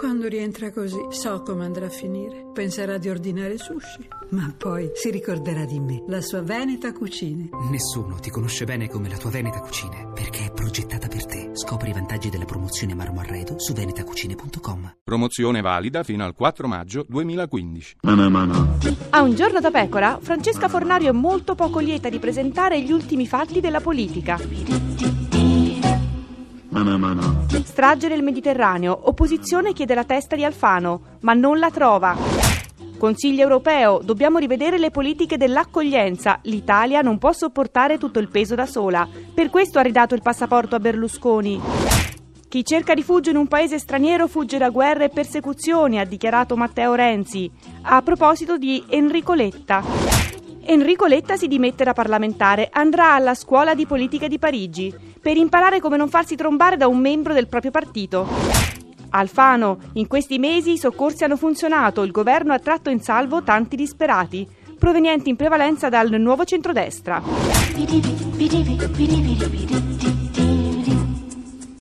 Quando rientra così, so come andrà a finire. Penserà di ordinare sushi, ma poi si ricorderà di me, la sua Veneta Cucine. Nessuno ti conosce bene come la tua Veneta Cucine, perché è progettata per te. Scopri i vantaggi della promozione Marmo Arredo su venetacucine.com. Promozione valida fino al 4 maggio 2015. A un giorno da pecora, Francesca Fornario è molto poco lieta di presentare gli ultimi fatti della politica. Strage nel Mediterraneo, opposizione chiede la testa di Alfano, ma non la trova. Consiglio europeo, dobbiamo rivedere le politiche dell'accoglienza. L'Italia non può sopportare tutto il peso da sola. Per questo ha ridato il passaporto a Berlusconi. Chi cerca rifugio in un paese straniero fugge da guerre e persecuzioni, ha dichiarato Matteo Renzi. A proposito di Enrico Letta. Enrico Letta si dimette da parlamentare, andrà alla scuola di politica di Parigi per imparare come non farsi trombare da un membro del proprio partito. Alfano, in questi mesi i soccorsi hanno funzionato, il governo ha tratto in salvo tanti disperati, provenienti in prevalenza dal nuovo centrodestra.